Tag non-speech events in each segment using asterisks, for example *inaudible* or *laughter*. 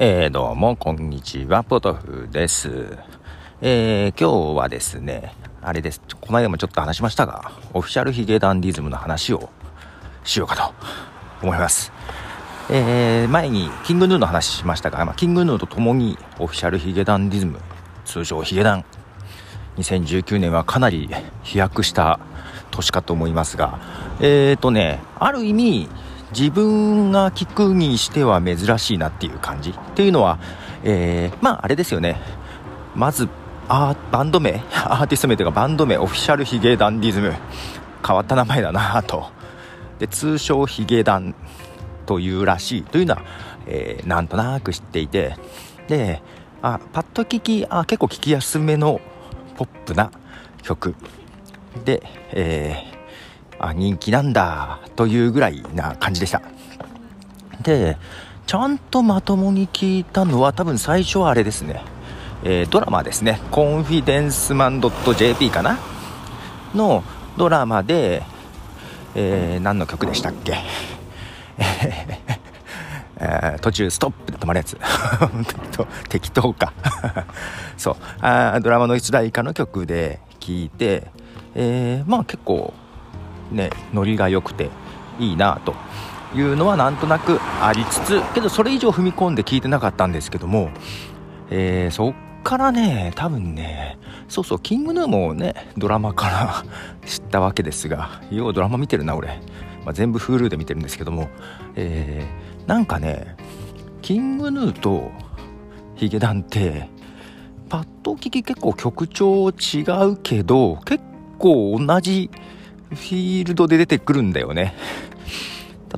えー、どうも、こんにちは、ポトフです。えー、今日はですね、あれです。この間もちょっと話しましたが、オフィシャルヒゲダンディズムの話をしようかと思います。えー、前にキングヌーの話しましたが、まあ、キングヌーと共にオフィシャルヒゲダンディズム、通称ヒゲダン、2019年はかなり飛躍した年かと思いますが、えーとね、ある意味、自分が聞くにしては珍しいなっていう感じ。っていうのは、えー、まああれですよね。まずあバンド名。*laughs* アーティスト名というかバンド名。オフィシャルヒゲダンディズム。変わった名前だなと。で通称ヒゲダンというらしい。というのは、えー、なんとなく知っていて。であパッと聞きあ結構聞きやすめのポップな曲。で、えーあ人気なんだというぐらいな感じでした。でちゃんとまともに聞いたのは多分最初はあれですね、えー、ドラマですね。コンフィデンスマン .jp かな？のドラマで、えー、何の曲でしたっけ？*laughs* えー、途中ストップで止まるやつ。*laughs* 適当か。*laughs* そう。あドラマの出題歌の曲で聴いて、えー、まあ結構ねノリが良くていいなというのはなんとなくありつつけどそれ以上踏み込んで聞いてなかったんですけども、えー、そっからね多分ねそうそうキングヌーもねドラマから知ったわけですがようドラマ見てるな俺、まあ、全部 Hulu で見てるんですけども、えー、なんかねキングヌーとヒゲダンってパッと聞き結構曲調違うけど結構同じフィールドで出てくるんだよね。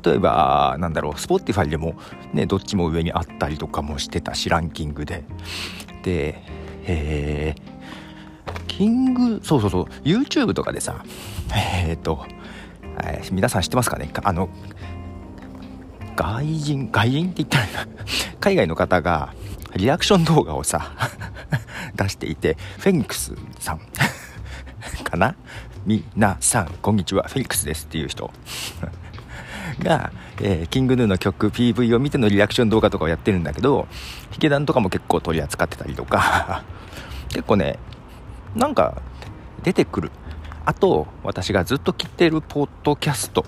例えば、なんだろう、Spotify でもね、どっちも上にあったりとかもしてたし、ランキングで。で、えー、キング、そうそうそう、YouTube とかでさ、えー、と、えー、皆さん知ってますかね？あの、外人、外人って言ったらいいな。*laughs* 海外の方がリアクション動画をさ、*laughs* 出していて、フェニックスさん *laughs* かな？みなさんこんにちは。フェリックスですっていう人。*laughs* が、えー、キングヌーの曲 PV を見てのリアクション動画とかをやってるんだけどヒゲダンとかも結構取り扱ってたりとか。*laughs* 結構ねなんか出てくる。あと私がずっと聞いてるポッドキャスト、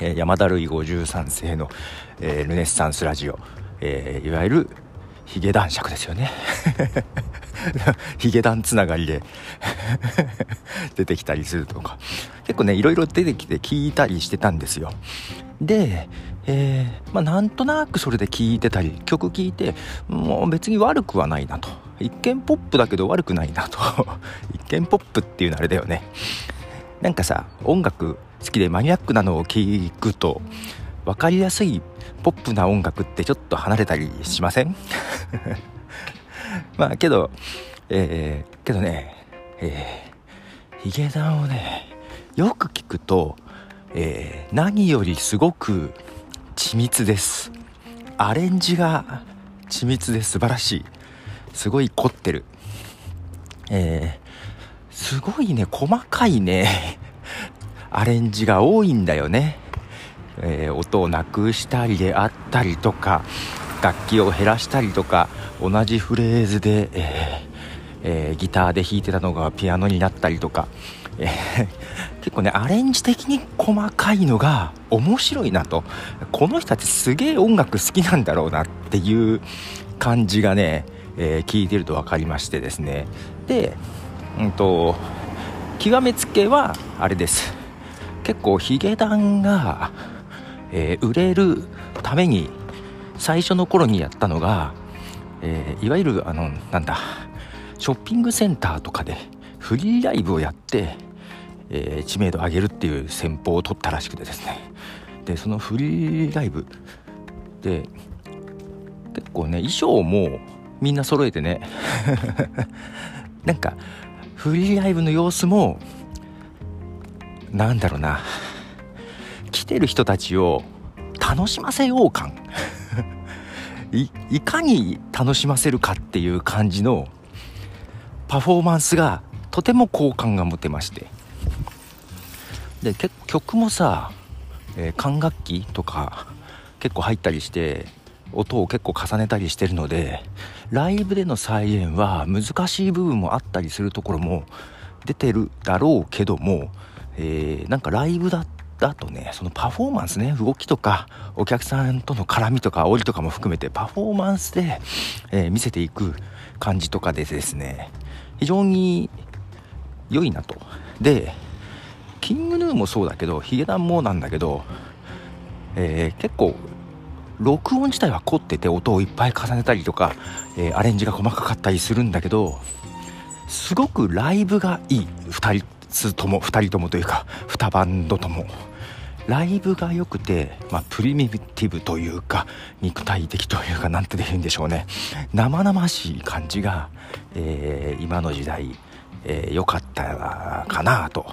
えー、山田るい53世の、えー、ルネッサンスラジオ、え、いわゆるヒゲ男爵ですよね。*laughs* ヒゲダンつながりで *laughs* 出てきたりするとか。結構ねいろいろ出てきて聞いたりしてたんですよ。でえー、まあ、なんとなくそれで聴いてたり曲聴いてもう別に悪くはないなと。一見ポップだけど悪くないなと。*laughs* 一見ポップっていうのあれだよね。なんかさ音楽好きでマニアックなのを聴くと分かりやすいポップな音楽ってちょっと離れたりしません？まあけど、えー、けどね、えー、ヒゲダンをね、よく聞くと、えー、何よりすごく緻密です。アレンジが緻密で素晴らしい。すごい凝ってる。えー、すごいね、細かいね、アレンジが多いんだよね。えー、音をなくしたりであったりとか、楽器を減らしたりとか、同じフレーズで、えーえー、ギターで弾いてたのがピアノになったりとか、えー、結構ねアレンジ的に細かいのが面白いなと。この人たちすげえ音楽好きなんだろうなっていう感じがね、えー、聞いてると分かりましてですね。でうんと極めつけはあれです。結構ヒゲダンが、えー、売れるために最初の頃にやったのがえー、いわゆるあのなんだショッピングセンターとかでフリーライブをやって、えー、知名度を上げるっていう戦法を取ったらしくてですね。でそのフリーライブで結構ね衣装もみんな揃えてね *laughs* なんかフリーライブの様子もなんだろうな来てる人たちを楽しませよう感。いかに楽しませるかっていう感じのパフォーマンスがとても好感が持てまして。で結曲もさ、えー、管楽器とか結構入ったりして音を結構重ねたりしてるのでライブでの再現は難しい部分もあったりするところも出てるだろうけども、えー、なんかライブだだとねそのパフォーマンスね動きとかお客さんとの絡みとか煽りとかも含めてパフォーマンスで、えー、見せていく感じとかでですね非常に良いなと。でキングヌーもそうだけどヒゲダンもなんだけど、えー、結構録音自体は凝ってて音をいっぱい重ねたりとか、えー、アレンジが細かかったりするんだけどすごくライブがいい2人とも2人ともというか2バンドとも。ライブが良くて、まあ、プリミティブというか肉体的というか何て言うんでしょうね。生々しい感じが、えー、今の時代良、えー、かったかなと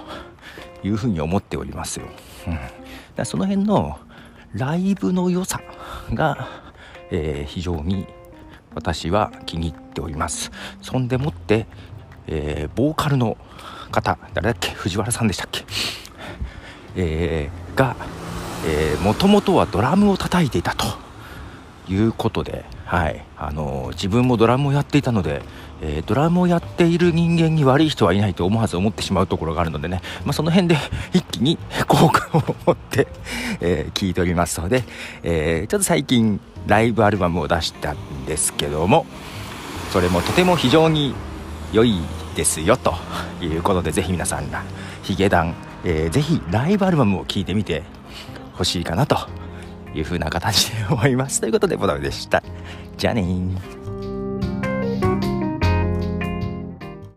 いうふうに思っておりますよ、うん、だその辺のライブの良さが、えー、非常に私は気に入っております。そんでもって、えー、ボーカルの方誰だっけ？藤原さんでしたっけ、えー、がもともとはドラムを叩いていたということで、はい。あのー、自分もドラムをやっていたので、えー、ドラムをやっている人間に悪い人はいないと思わず思ってしまうところがあるのでね、まあ、その辺で一気に *laughs* 効果を持って、えー、聞いておりますので、え、ちょっと最近ライブアルバムを出したんですけどもそれもとても非常に良いですよということでぜひ皆さんがヒゲダン、えー、ぜひライブアルバムを聴いてみてほしいかなというふうな形で思います。ということでボダルでした。じゃあね